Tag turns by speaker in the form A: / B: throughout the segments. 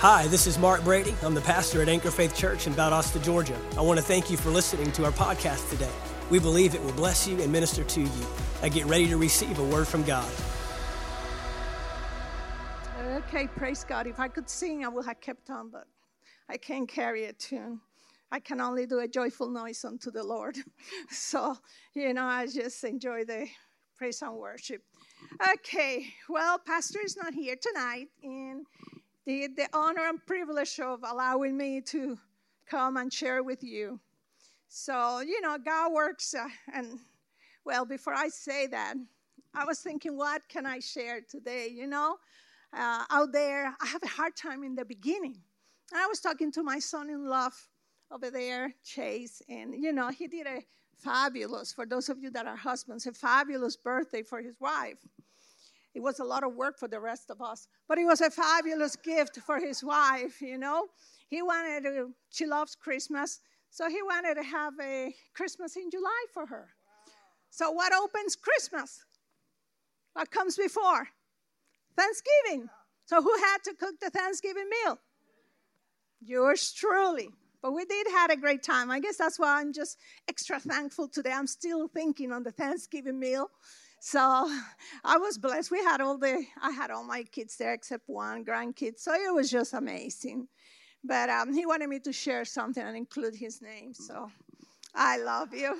A: Hi, this is Mark Brady. I'm the pastor at Anchor Faith Church in Valdosta, Georgia. I want to thank you for listening to our podcast today. We believe it will bless you and minister to you. I get ready to receive a word from God.
B: Okay, praise God. If I could sing, I would have kept on, but I can't carry a tune. I can only do a joyful noise unto the Lord. So, you know, I just enjoy the praise and worship. Okay, well, Pastor is not here tonight, and the, the honor and privilege of allowing me to come and share with you. So, you know, God works, uh, and well, before I say that, I was thinking, what can I share today? You know, uh, out there, I have a hard time in the beginning. And I was talking to my son in law over there, Chase, and, you know, he did a fabulous, for those of you that are husbands, a fabulous birthday for his wife. It was a lot of work for the rest of us, but it was a fabulous gift for his wife, you know. He wanted to, she loves Christmas, so he wanted to have a Christmas in July for her. So, what opens Christmas? What comes before? Thanksgiving. So, who had to cook the Thanksgiving meal? Yours truly. But we did had a great time. I guess that's why I'm just extra thankful today. I'm still thinking on the Thanksgiving meal so I was blessed. We had all the, I had all my kids there except one grandkid. So it was just amazing. But um, he wanted me to share something and include his name. So I love you.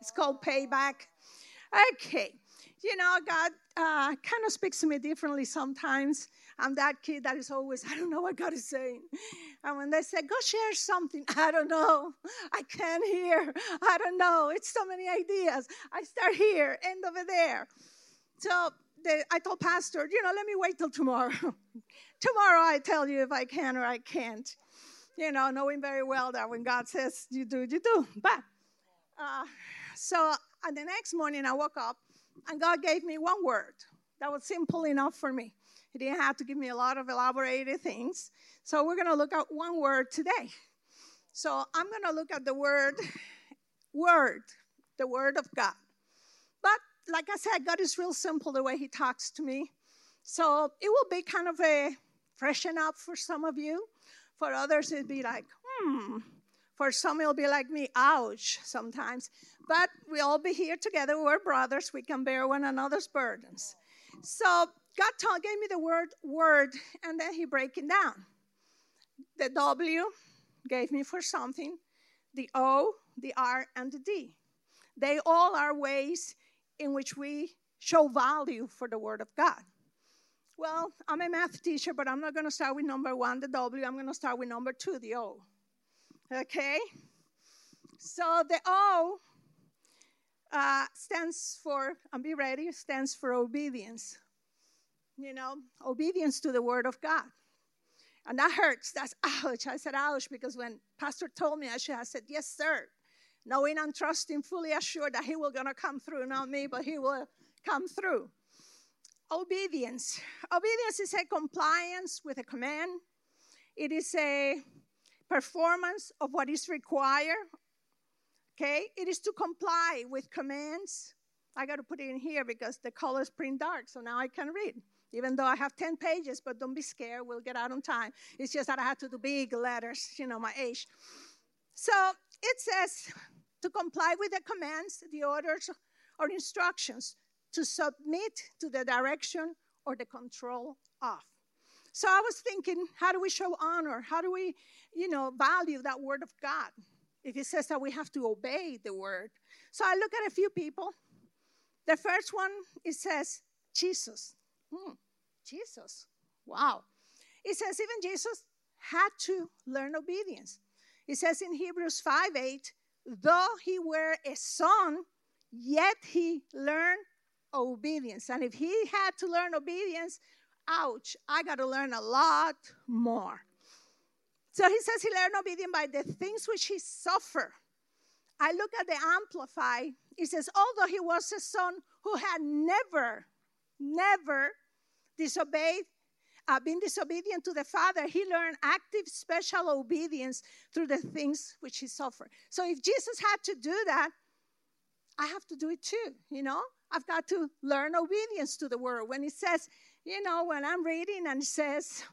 B: It's called payback. Okay. You know, God uh, kind of speaks to me differently sometimes. I'm that kid that is always, I don't know what God is saying. And when they say, go share something, I don't know. I can't hear. I don't know. It's so many ideas. I start here, end over there. So I told Pastor, you know, let me wait till tomorrow. tomorrow I tell you if I can or I can't. You know, knowing very well that when God says you do, you do. But uh, so and the next morning I woke up and God gave me one word that was simple enough for me. He didn't have to give me a lot of elaborated things. So we're going to look at one word today. So I'm going to look at the word word, the word of God. But like I said, God is real simple the way he talks to me. So it will be kind of a freshen up for some of you. For others, it'd be like, hmm. For some, it'll be like me, ouch, sometimes. But we all be here together. We're brothers. We can bear one another's burdens. So God told, gave me the word word, and then He break it down. The W gave me for something, the O, the R, and the D. They all are ways in which we show value for the Word of God. Well, I'm a math teacher, but I'm not going to start with number one, the W. I'm going to start with number two, the O. Okay? So the O uh, stands for, and be ready, stands for obedience. You know, obedience to the word of God. And that hurts. That's ouch. I said ouch because when Pastor told me, I should have said, yes, sir. Knowing and trusting, fully assured that he will gonna come through, not me, but he will come through. Obedience. Obedience is a compliance with a command. It is a performance of what is required Okay? It is to comply with commands. I got to put it in here because the color is print dark, so now I can read. Even though I have 10 pages, but don't be scared, we'll get out on time. It's just that I have to do big letters, you know, my age. So it says to comply with the commands, the orders, or instructions, to submit to the direction or the control of. So I was thinking, how do we show honor? How do we, you know, value that word of God? if it says that we have to obey the word. So I look at a few people. The first one, it says Jesus. Hmm, Jesus. Wow. It says even Jesus had to learn obedience. It says in Hebrews 5 8, though he were a son, yet he learned obedience. And if he had to learn obedience, ouch, I got to learn a lot more. So he says he learned obedience by the things which he suffered. I look at the Amplify. He says, although he was a son who had never, never disobeyed, uh, been disobedient to the Father, he learned active, special obedience through the things which he suffered. So if Jesus had to do that, I have to do it too, you know? I've got to learn obedience to the word. When he says, you know, when I'm reading and it says,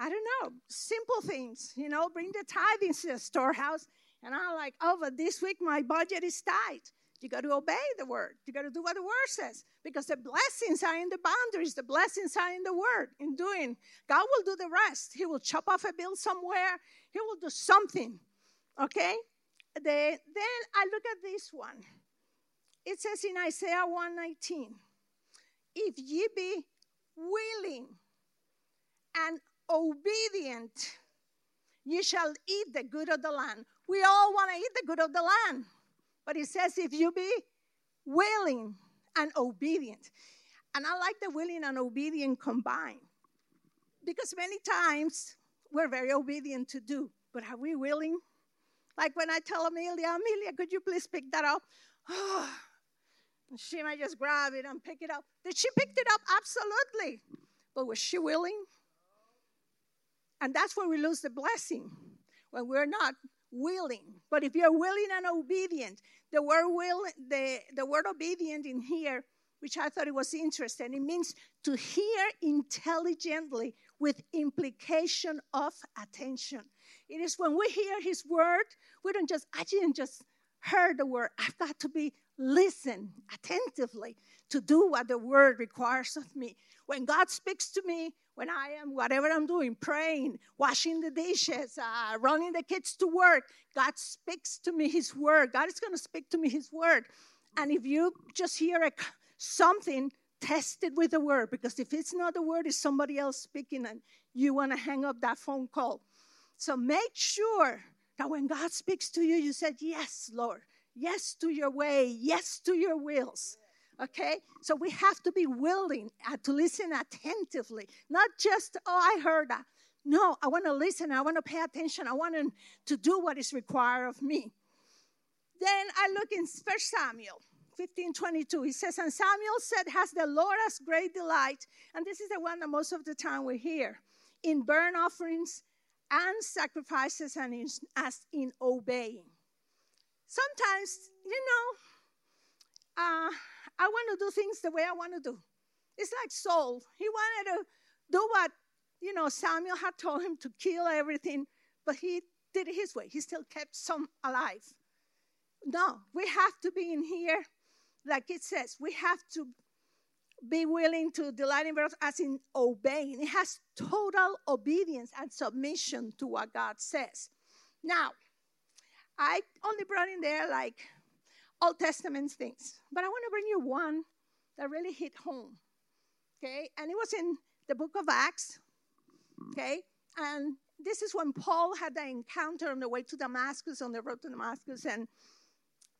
B: I don't know, simple things, you know, bring the tithings to the storehouse. And I'm like, oh, but this week my budget is tight. You got to obey the word. You got to do what the word says because the blessings are in the boundaries. The blessings are in the word, in doing. God will do the rest. He will chop off a bill somewhere. He will do something. Okay? The, then I look at this one. It says in Isaiah 119, if ye be willing and obedient, ye shall eat the good of the land. We all want to eat the good of the land. But it says, if you be willing and obedient. And I like the willing and obedient combined. Because many times we're very obedient to do, but are we willing? Like when I tell Amelia, Amelia, could you please pick that up? Oh, she might just grab it and pick it up. Did she pick it up? Absolutely. But was she willing? And that's where we lose the blessing when we're not willing. But if you're willing and obedient, the word will, the, the word obedient in here, which I thought it was interesting, it means to hear intelligently with implication of attention. It is when we hear his word, we don't just, I didn't just heard the word. I've got to be listen attentively to do what the word requires of me. When God speaks to me, when I am whatever I'm doing, praying, washing the dishes, uh, running the kids to work, God speaks to me His word. God is going to speak to me His word. And if you just hear a, something, test it with the word because if it's not the word, it's somebody else speaking, and you want to hang up that phone call. So make sure that when God speaks to you, you said, Yes, Lord. Yes to your way. Yes to your wills. Okay? So we have to be willing uh, to listen attentively, not just, oh, I heard that. No, I want to listen. I want to pay attention. I want to do what is required of me. Then I look in First Samuel 15 22. He says, And Samuel said, Has the Lord as great delight? And this is the one that most of the time we hear in burnt offerings and sacrifices and in, as in obeying. Sometimes, you know, uh, I want to do things the way I want to do. It's like Saul. He wanted to do what, you know, Samuel had told him to kill everything, but he did it his way. He still kept some alive. No, we have to be in here, like it says, we have to be willing to delight in verse as in obeying. It has total obedience and submission to what God says. Now, I only brought in there like Old Testament things, but I want to bring you one that really hit home. Okay, and it was in the book of Acts. Okay, and this is when Paul had the encounter on the way to Damascus, on the road to Damascus, and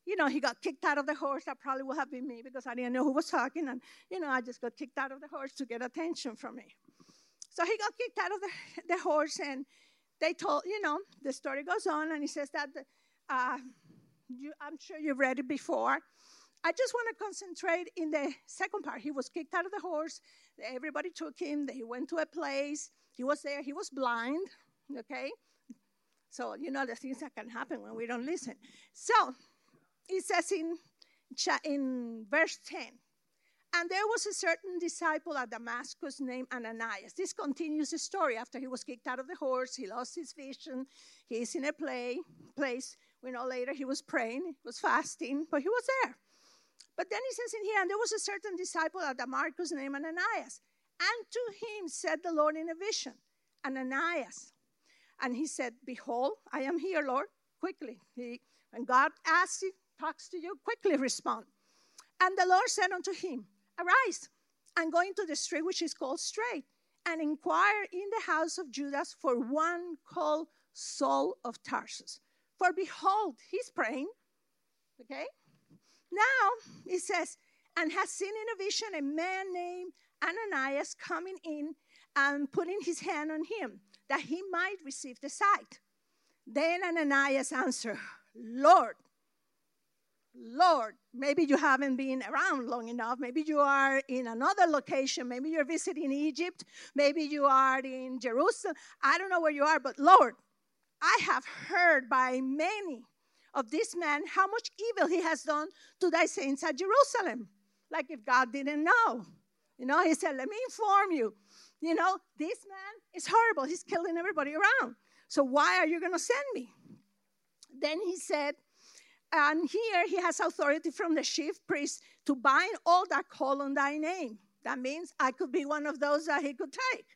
B: you know, he got kicked out of the horse. That probably would have been me because I didn't know who was talking. And, you know, I just got kicked out of the horse to get attention from me. So he got kicked out of the, the horse, and they told, you know, the story goes on, and he says that, uh, you, I'm sure you've read it before. I just want to concentrate in the second part. He was kicked out of the horse. Everybody took him. He went to a place. He was there. He was blind. Okay? So, you know, the things that can happen when we don't listen. So, it says in, in verse 10 and there was a certain disciple at Damascus named Ananias. This continues the story. After he was kicked out of the horse, he lost his vision. He's in a play, place. We know later he was praying, he was fasting, but he was there. But then he says in here, and there was a certain disciple at Damascus named Ananias. And to him said the Lord in a vision, Ananias. And he said, Behold, I am here, Lord. Quickly. He, when God asks you, talks to you, quickly respond. And the Lord said unto him, Arise and go into the street which is called Straight, and inquire in the house of Judas for one called Saul of Tarsus. For behold, he's praying. Okay? Now it says, and has seen in a vision a man named Ananias coming in and putting his hand on him, that he might receive the sight. Then Ananias answered, Lord, Lord, maybe you haven't been around long enough. Maybe you are in another location. Maybe you're visiting Egypt. Maybe you are in Jerusalem. I don't know where you are, but Lord, I have heard by many of this man how much evil he has done to thy saints at Jerusalem. Like if God didn't know. You know, he said, Let me inform you. You know, this man is horrible. He's killing everybody around. So why are you going to send me? Then he said, and here he has authority from the chief priest to bind all that call on thy name. That means I could be one of those that he could take.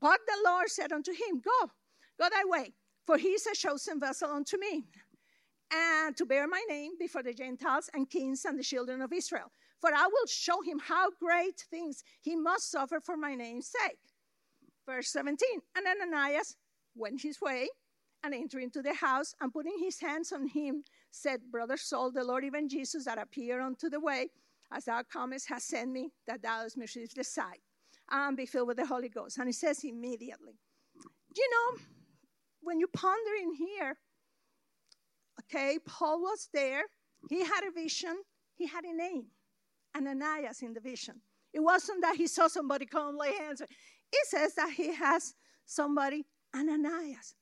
B: But the Lord said unto him, Go, go thy way, for he is a chosen vessel unto me, and to bear my name before the Gentiles and kings and the children of Israel. For I will show him how great things he must suffer for my name's sake. Verse 17 And Ananias went his way and entered into the house, and putting his hands on him, said, Brother Saul, the Lord, even Jesus, that appeared unto the way, as thou comest, has sent me, that thou hast receive the sight and be filled with the Holy Ghost. And he says immediately. You know, when you ponder in here, okay, Paul was there, he had a vision, he had a name, Ananias in the vision. It wasn't that he saw somebody come lay hands. It says that he has somebody, Ananias.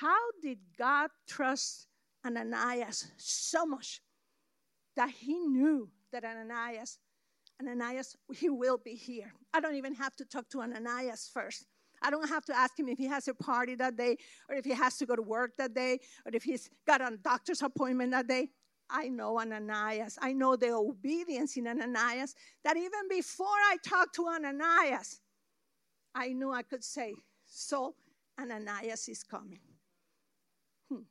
B: How did God trust Ananias so much that he knew that Ananias, Ananias, he will be here. I don't even have to talk to Ananias first. I don't have to ask him if he has a party that day, or if he has to go to work that day, or if he's got a doctor's appointment that day. I know Ananias. I know the obedience in Ananias that even before I talked to Ananias, I knew I could say, So Ananias is coming. Hmm.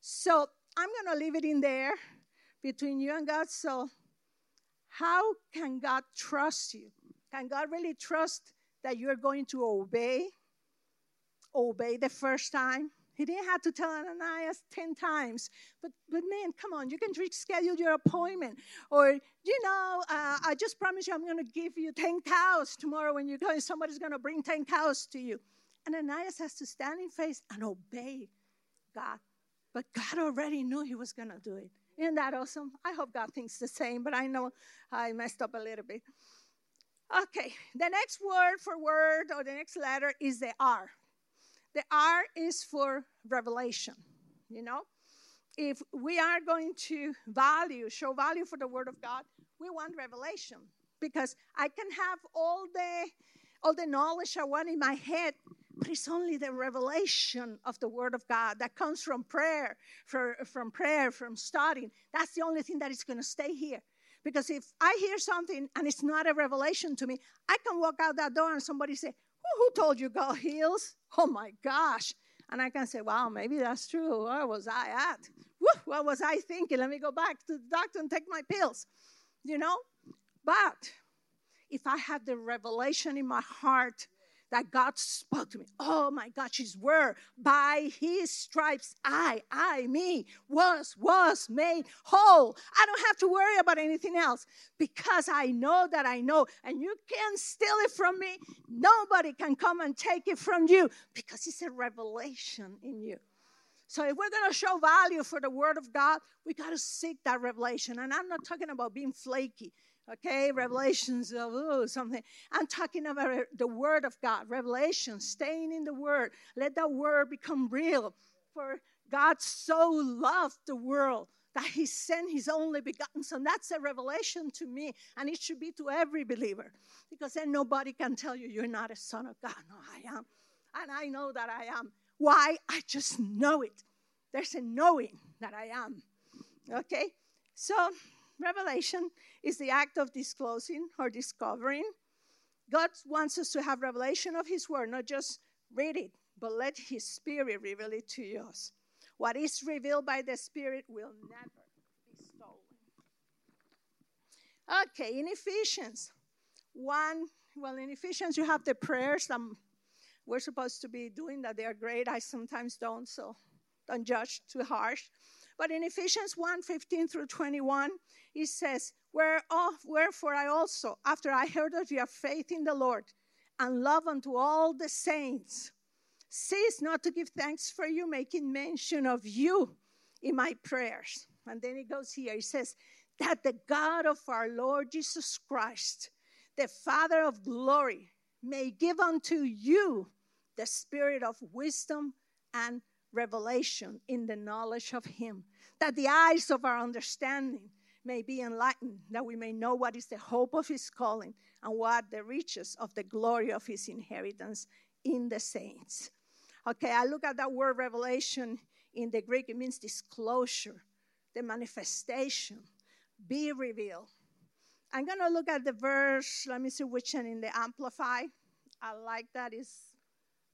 B: So I'm going to leave it in there between you and God. So, how can God trust you? Can God really trust that you're going to obey? Obey the first time? He didn't have to tell Ananias 10 times. But, but man, come on, you can reschedule your appointment. Or, you know, uh, I just promise you I'm going to give you 10 cows tomorrow when you go, somebody's going to bring 10 cows to you. And Ananias has to stand in faith and obey God. But God already knew he was going to do it. Isn't that awesome? I hope God thinks the same, but I know I messed up a little bit. Okay, the next word for word or the next letter is the R. The R is for revelation. You know, if we are going to value, show value for the Word of God, we want revelation because I can have all the all the knowledge I want in my head, but it's only the revelation of the Word of God that comes from prayer, for, from prayer, from studying. That's the only thing that is going to stay here. Because if I hear something and it's not a revelation to me, I can walk out that door and somebody say, who told you God heals? Oh my gosh. And I can say, wow, maybe that's true. Where was I at? Woo, what was I thinking? Let me go back to the doctor and take my pills. You know? But if I have the revelation in my heart that God spoke to me. Oh my gosh, His word. By His stripes, I, I, me, was, was made whole. I don't have to worry about anything else because I know that I know. And you can't steal it from me. Nobody can come and take it from you because it's a revelation in you. So if we're going to show value for the word of God, we got to seek that revelation. And I'm not talking about being flaky okay revelations of ooh, something. I'm talking about uh, the word of god revelation staying in the word. Let that word become real. For god so loved the world that he sent his only begotten son. That's a revelation to me and it should be to every believer. Because then nobody can tell you you're not a son of god. No i am. And i know that i am. Why? I just know it. There's a knowing that i am. Okay? So revelation is the act of disclosing or discovering. God wants us to have revelation of His Word, not just read it, but let His Spirit reveal it to us. What is revealed by the Spirit will never be stolen. Okay, in Ephesians 1, well, in Ephesians, you have the prayers that we're supposed to be doing, that they are great. I sometimes don't, so don't judge too harsh. But in Ephesians 1 15 through 21, it says, Wherefore I also, after I heard of your faith in the Lord and love unto all the saints, cease not to give thanks for you, making mention of you in my prayers. And then it goes here, it says, That the God of our Lord Jesus Christ, the Father of glory, may give unto you the spirit of wisdom and revelation in the knowledge of Him, that the eyes of our understanding may be enlightened, that we may know what is the hope of his calling and what the riches of the glory of his inheritance in the saints. Okay, I look at that word revelation in the Greek, it means disclosure, the manifestation, be revealed. I'm going to look at the verse, let me see which one in the Amplify. I like that is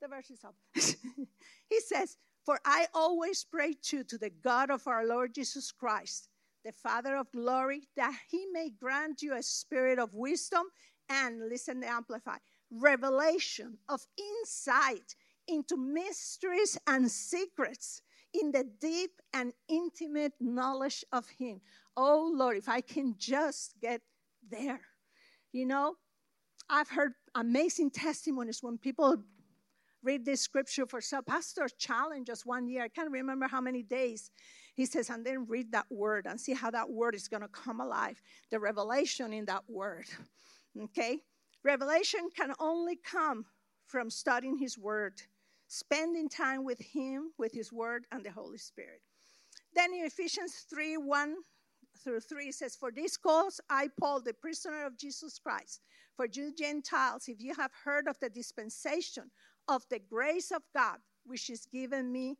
B: the verse is up. he says, For I always pray to, to the God of our Lord Jesus Christ, the Father of glory, that he may grant you a spirit of wisdom and, listen Amplify, revelation of insight into mysteries and secrets in the deep and intimate knowledge of him. Oh Lord, if I can just get there. You know, I've heard amazing testimonies when people read this scripture for self. Pastor challenged us one year, I can't remember how many days. He says, and then read that word and see how that word is going to come alive. The revelation in that word. Okay? Revelation can only come from studying his word, spending time with him, with his word, and the Holy Spirit. Then in Ephesians 3 1 through 3, it says, For this cause I, Paul, the prisoner of Jesus Christ, for you Gentiles, if you have heard of the dispensation of the grace of God, which is given me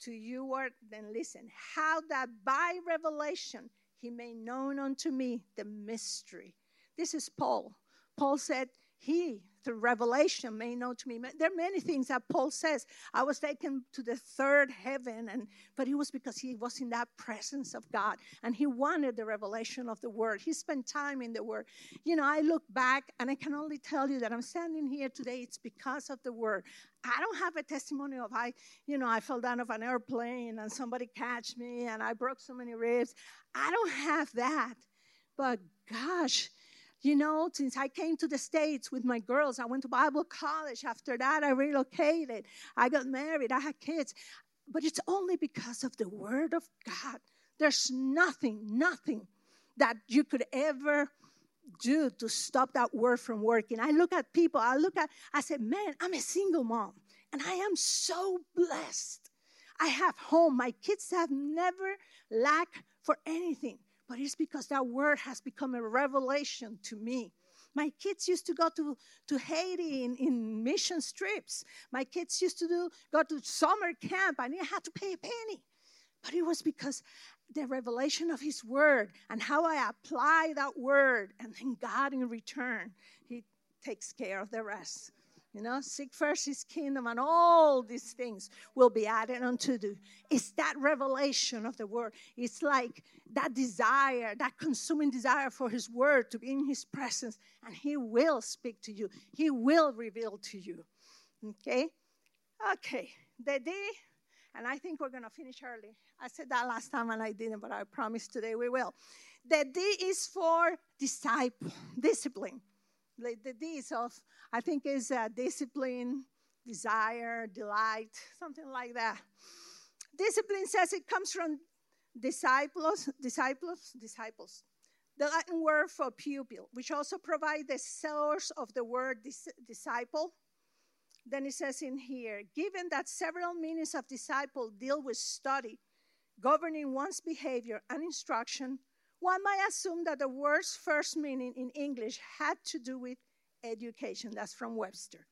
B: to you, or then listen, how that by revelation he made known unto me the mystery. This is Paul. Paul said, He, through revelation made known to me. There are many things that Paul says. I was taken to the third heaven, and but it was because he was in that presence of God and he wanted the revelation of the word. He spent time in the word. You know, I look back and I can only tell you that I'm standing here today, it's because of the word. I don't have a testimony of I, you know, I fell down off an airplane and somebody catch me and I broke so many ribs. I don't have that. But gosh, you know, since I came to the States with my girls, I went to Bible college. After that, I relocated. I got married. I had kids. But it's only because of the Word of God. There's nothing, nothing that you could ever do to stop that word from working. I look at people, I look at, I said, man, I'm a single mom and I am so blessed. I have home. My kids have never lacked for anything but it's because that word has become a revelation to me. My kids used to go to, to Haiti in, in mission trips. My kids used to do, go to summer camp. I didn't have to pay a penny. But it was because the revelation of His Word and how I apply that Word, and then God in return, He takes care of the rest. You know, seek first his kingdom, and all these things will be added unto you. It's that revelation of the word. It's like that desire, that consuming desire for his word to be in his presence, and he will speak to you, he will reveal to you. Okay? Okay. The day, and I think we're going to finish early. I said that last time and I didn't, but I promise today we will. The D is for disciple, discipline like the D's of, I think is uh, discipline, desire, delight, something like that. Discipline says it comes from disciples, disciples, disciples. The Latin word for pupil, which also provides the source of the word dis- disciple. Then it says in here, given that several meanings of disciple deal with study, governing one's behavior and instruction, one might assume that the word's first meaning in English had to do with education. That's from Webster.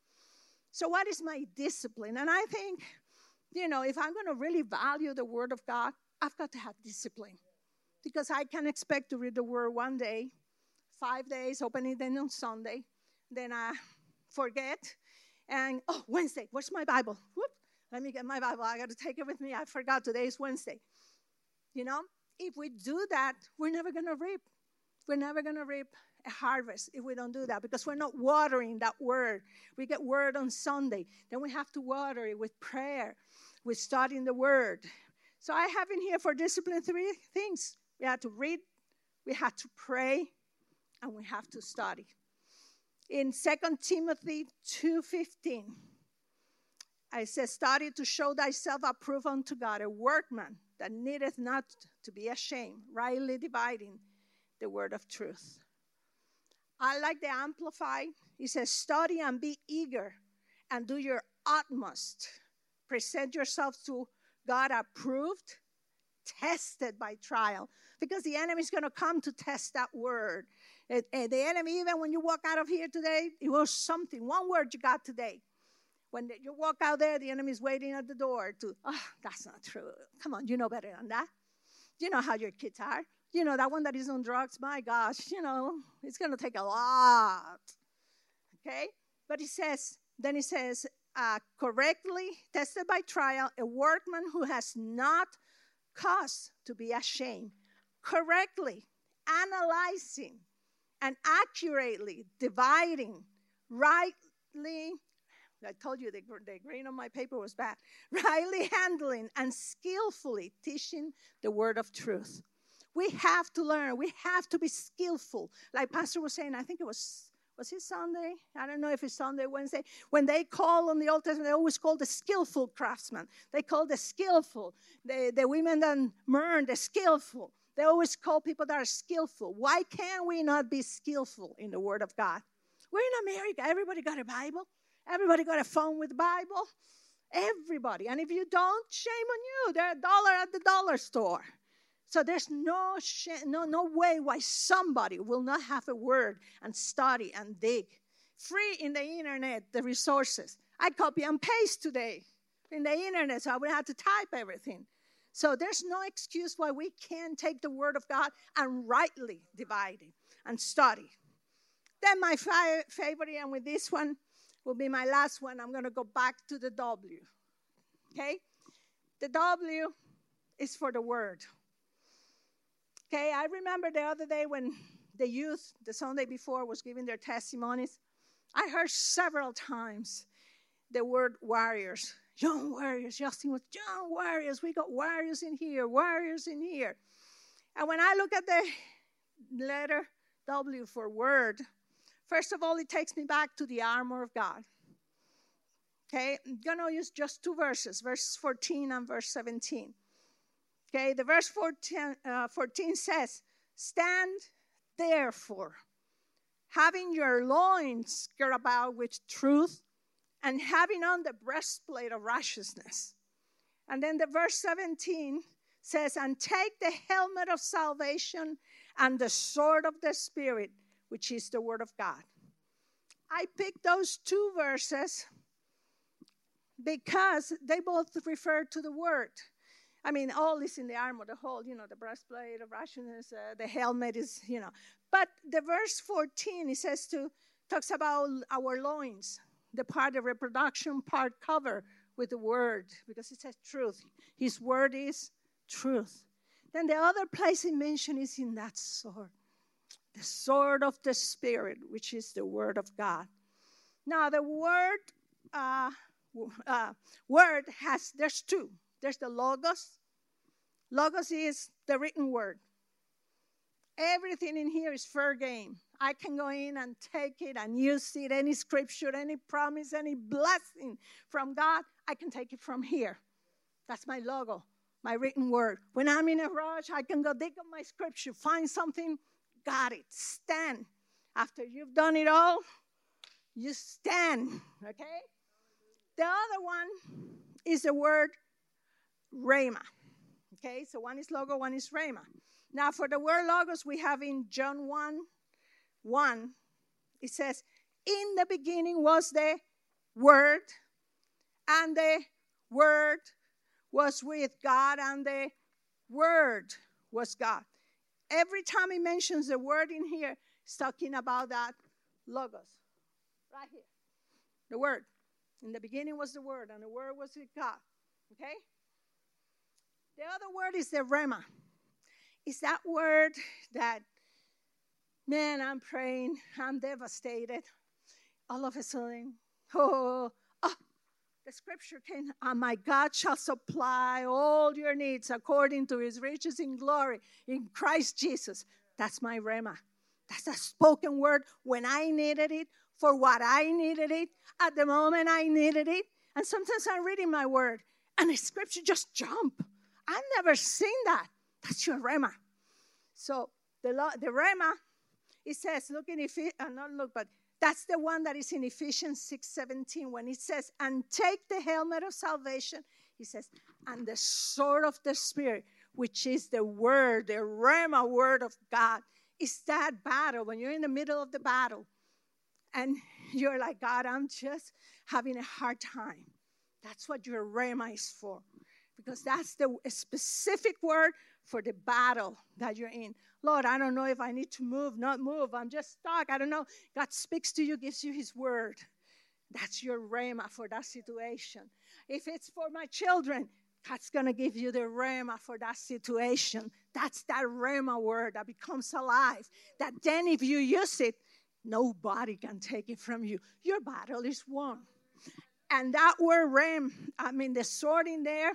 B: So, what is my discipline? And I think, you know, if I'm going to really value the Word of God, I've got to have discipline. Because I can expect to read the Word one day, five days, open it then on Sunday, then I forget. And, oh, Wednesday, where's my Bible? Whoop, let me get my Bible. I got to take it with me. I forgot today is Wednesday. You know, if we do that, we're never going to reap. We're never going to reap a harvest if we don't do that because we're not watering that word. We get word on Sunday, then we have to water it with prayer, with studying the word. So I have in here for discipline three things. We have to read, we have to pray, and we have to study. In 2 Timothy 2:15, I says, Study to show thyself approved unto God, a workman that needeth not to be ashamed, rightly dividing the word of truth. I like the Amplified. It says, Study and be eager and do your utmost. Present yourself to God approved tested by trial because the enemy is going to come to test that word. And, the enemy, even when you walk out of here today, it was something, one word you got today. When you walk out there, the enemy is waiting at the door to, oh, that's not true. Come on, you know better than that. You know how your kids are. You know, that one that is on drugs, my gosh, you know, it's going to take a lot. Okay? But he says, then he says, uh, correctly tested by trial, a workman who has not cause to be ashamed, correctly analyzing and accurately dividing, rightly, I told you the, the grain on my paper was bad, rightly handling and skillfully teaching the word of truth. We have to learn. We have to be skillful. Like Pastor was saying, I think it was was it Sunday? I don't know if it's Sunday, Wednesday. When they call on the Old Testament, they always call the skillful craftsman. They call the skillful. The, the women that mourn, the skillful. They always call people that are skillful. Why can't we not be skillful in the Word of God? We're in America. Everybody got a Bible. Everybody got a phone with Bible. Everybody. And if you don't, shame on you. They're a dollar at the dollar store. So there's no, sh- no, no way why somebody will not have a word and study and dig. Free in the internet, the resources. I copy and paste today in the internet, so I would have to type everything. So there's no excuse why we can't take the word of God and rightly divide it and study. Then my fi- favorite, and with this one will be my last one, I'm going to go back to the W. Okay? The W is for the word. Okay, I remember the other day when the youth, the Sunday before, was giving their testimonies. I heard several times the word warriors. Young warriors. Justin was young warriors. We got warriors in here, warriors in here. And when I look at the letter W for word, first of all, it takes me back to the armor of God. Okay, I'm to use just two verses, verse 14 and verse 17. Okay, the verse 14, uh, 14 says, Stand therefore, having your loins girt about with truth, and having on the breastplate of righteousness. And then the verse 17 says, And take the helmet of salvation and the sword of the Spirit, which is the word of God. I picked those two verses because they both refer to the word. I mean, all is in the armor, the whole, you know, the breastplate of righteousness, uh, the helmet is, you know. But the verse 14, it says to, talks about our loins, the part of reproduction part cover with the word, because it says truth. His word is truth. Then the other place he mentioned is in that sword, the sword of the Spirit, which is the word of God. Now, the word, uh, uh, word has, there's two. There's the Logos. Logos is the written word. Everything in here is fair game. I can go in and take it and use it, any scripture, any promise, any blessing from God, I can take it from here. That's my logo, my written word. When I'm in a rush, I can go dig up my scripture, find something, got it, stand. After you've done it all, you stand, okay? The other one is the word Rhema. Okay, so one is logo, one is Rhema. Now, for the word logos, we have in John 1 1, it says, In the beginning was the Word, and the Word was with God, and the Word was God. Every time he mentions the word in here, he's talking about that logos. Right here. The word. In the beginning was the word, and the word was with God. Okay? The other word is the rema. It's that word that, man, I'm praying, I'm devastated. All of a sudden, oh, the scripture came, oh, my God shall supply all your needs according to his riches in glory in Christ Jesus. That's my rhema. That's a spoken word when I needed it, for what I needed it, at the moment I needed it. And sometimes I'm reading my word and the scripture just jump. I've never seen that. That's your rhema. So the the rhema, it says, look in Ephesians, uh, not look, but that's the one that is in Ephesians 6 17 when it says, and take the helmet of salvation. He says, and the sword of the Spirit, which is the word, the Rhema word of God. It's that battle when you're in the middle of the battle and you're like, God, I'm just having a hard time. That's what your Rhema is for. Because that's the specific word for the battle that you're in. Lord, I don't know if I need to move, not move. I'm just stuck. I don't know. God speaks to you, gives you his word. That's your rhema for that situation. If it's for my children, God's going to give you the rhema for that situation. That's that rhema word that becomes alive. That then, if you use it, nobody can take it from you. Your battle is won. And that word ram, I mean, the sword in there,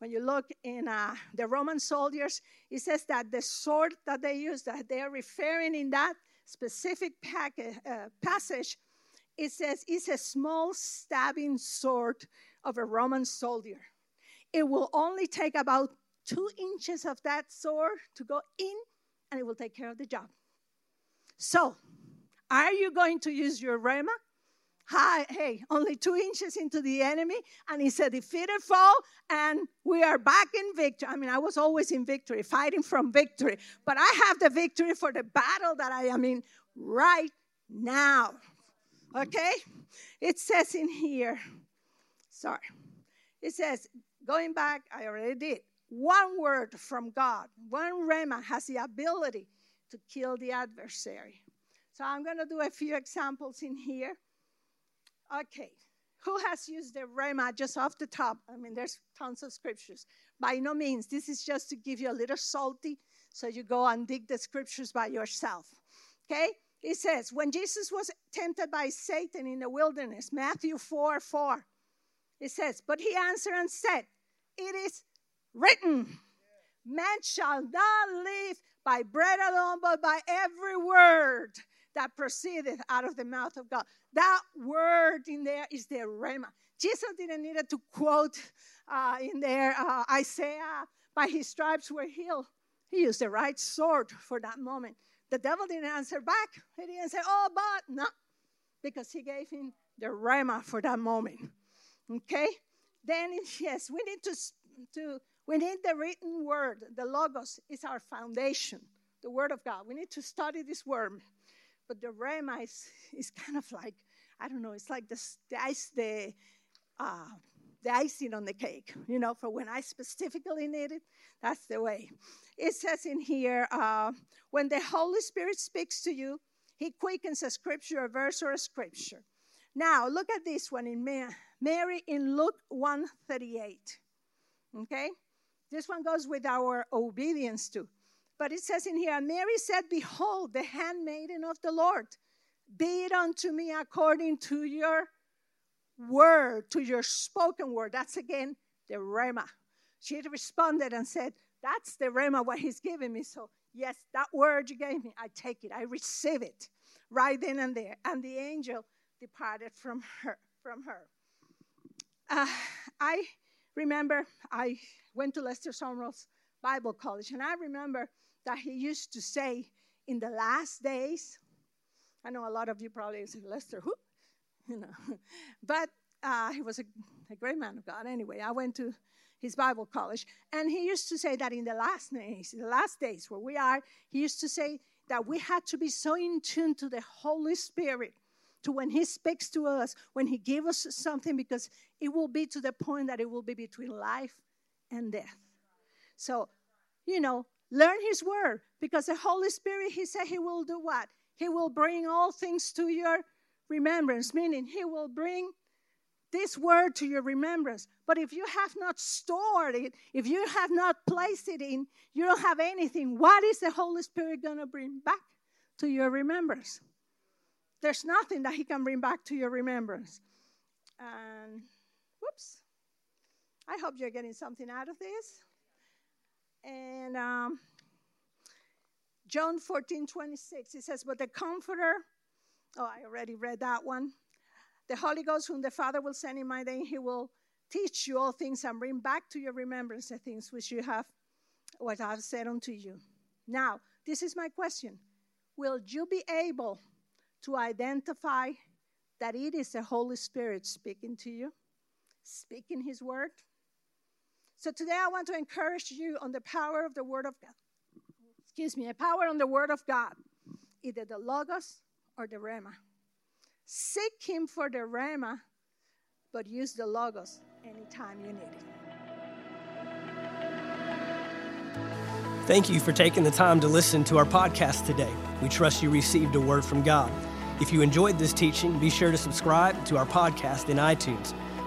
B: when you look in uh, the Roman soldiers, it says that the sword that they use, that they are referring in that specific uh, passage, it says it's a small stabbing sword of a Roman soldier. It will only take about two inches of that sword to go in, and it will take care of the job. So, are you going to use your Rhema? Hi, hey, only two inches into the enemy, and it's a defeated foe, and we are back in victory. I mean, I was always in victory, fighting from victory, but I have the victory for the battle that I am in right now. Okay? It says in here, sorry, it says, going back, I already did. One word from God, one rhema has the ability to kill the adversary. So I'm going to do a few examples in here. Okay, who has used the Rhema just off the top? I mean, there's tons of scriptures. By no means, this is just to give you a little salty so you go and dig the scriptures by yourself. Okay? It says, when Jesus was tempted by Satan in the wilderness, Matthew 4 4, it says, But he answered and said, It is written, Man shall not live by bread alone, but by every word that proceedeth out of the mouth of God. That word in there is the rhema. Jesus didn't need to quote uh, in there uh, Isaiah, by his stripes were healed. He used the right sword for that moment. The devil didn't answer back. He didn't say, oh, but, no, because he gave him the rhema for that moment. Okay? Then, yes, we need to, to we need the written word. The logos is our foundation, the word of God. We need to study this word. But the rhema is, is kind of like, I don't know, it's like the, the ice, the, uh, the icing on the cake, you know, for when I specifically need it, that's the way. It says in here, uh, when the Holy Spirit speaks to you, he quickens a scripture, a verse, or a scripture. Now, look at this one in Mary in Luke 138. Okay? This one goes with our obedience too. But it says in here, Mary said, Behold, the handmaiden of the Lord, be it unto me according to your word, to your spoken word. That's again the Rhema. She had responded and said, That's the Rhema, what he's giving me. So, yes, that word you gave me, I take it, I receive it right then and there. And the angel departed from her. From her. Uh, I remember I went to Lester Sumrall's Bible College, and I remember that he used to say in the last days. I know a lot of you probably say, Lester, who? You know, but uh, he was a, a great man of God. Anyway, I went to his Bible college, and he used to say that in the last days, the last days where we are, he used to say that we had to be so in tune to the Holy Spirit to when he speaks to us, when he gives us something, because it will be to the point that it will be between life and death. So, you know, Learn His Word because the Holy Spirit, He said He will do what? He will bring all things to your remembrance, meaning He will bring this word to your remembrance. But if you have not stored it, if you have not placed it in, you don't have anything. What is the Holy Spirit going to bring back to your remembrance? There's nothing that He can bring back to your remembrance. And whoops. I hope you're getting something out of this. And um, John 14, 26, it says, But the Comforter, oh, I already read that one. The Holy Ghost, whom the Father will send in my name, he will teach you all things and bring back to your remembrance the things which you have, what I have said unto you. Now, this is my question Will you be able to identify that it is the Holy Spirit speaking to you, speaking His word? So today I want to encourage you on the power of the Word of God. Excuse me, a power on the Word of God, either the Logos or the Rhema. Seek Him for the Rhema, but use the Logos anytime you need it.
A: Thank you for taking the time to listen to our podcast today. We trust you received a word from God. If you enjoyed this teaching, be sure to subscribe to our podcast in iTunes.